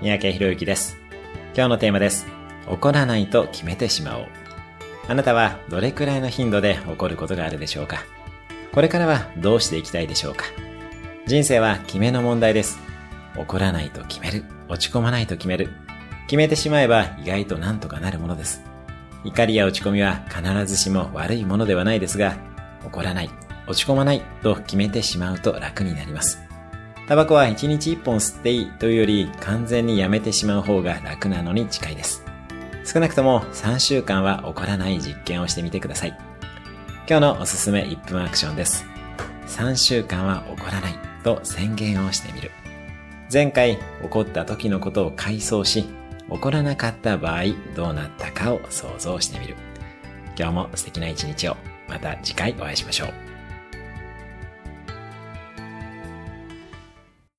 三宅博之です。今日のテーマです。怒らないと決めてしまおう。あなたはどれくらいの頻度で怒ることがあるでしょうか？これからはどうしていきたいでしょうか？人生は決めの問題です。怒らないと決める。落ち込まないと決める。決めてしまえば意外となんとかなるものです。怒りや落ち込みは必ずしも悪いものではないですが、怒らない、落ち込まないと決めてしまうと楽になります。タバコは1日1本吸っていいというより完全にやめてしまう方が楽なのに近いです。少なくとも3週間は怒らない実験をしてみてください。今日のおすすめ1分アクションです。3週間は怒らないと宣言をしてみる。前回怒った時のことを回想し、怒らなかった場合どうなったかを想像してみる。今日も素敵な一日を。また次回お会いしましょう。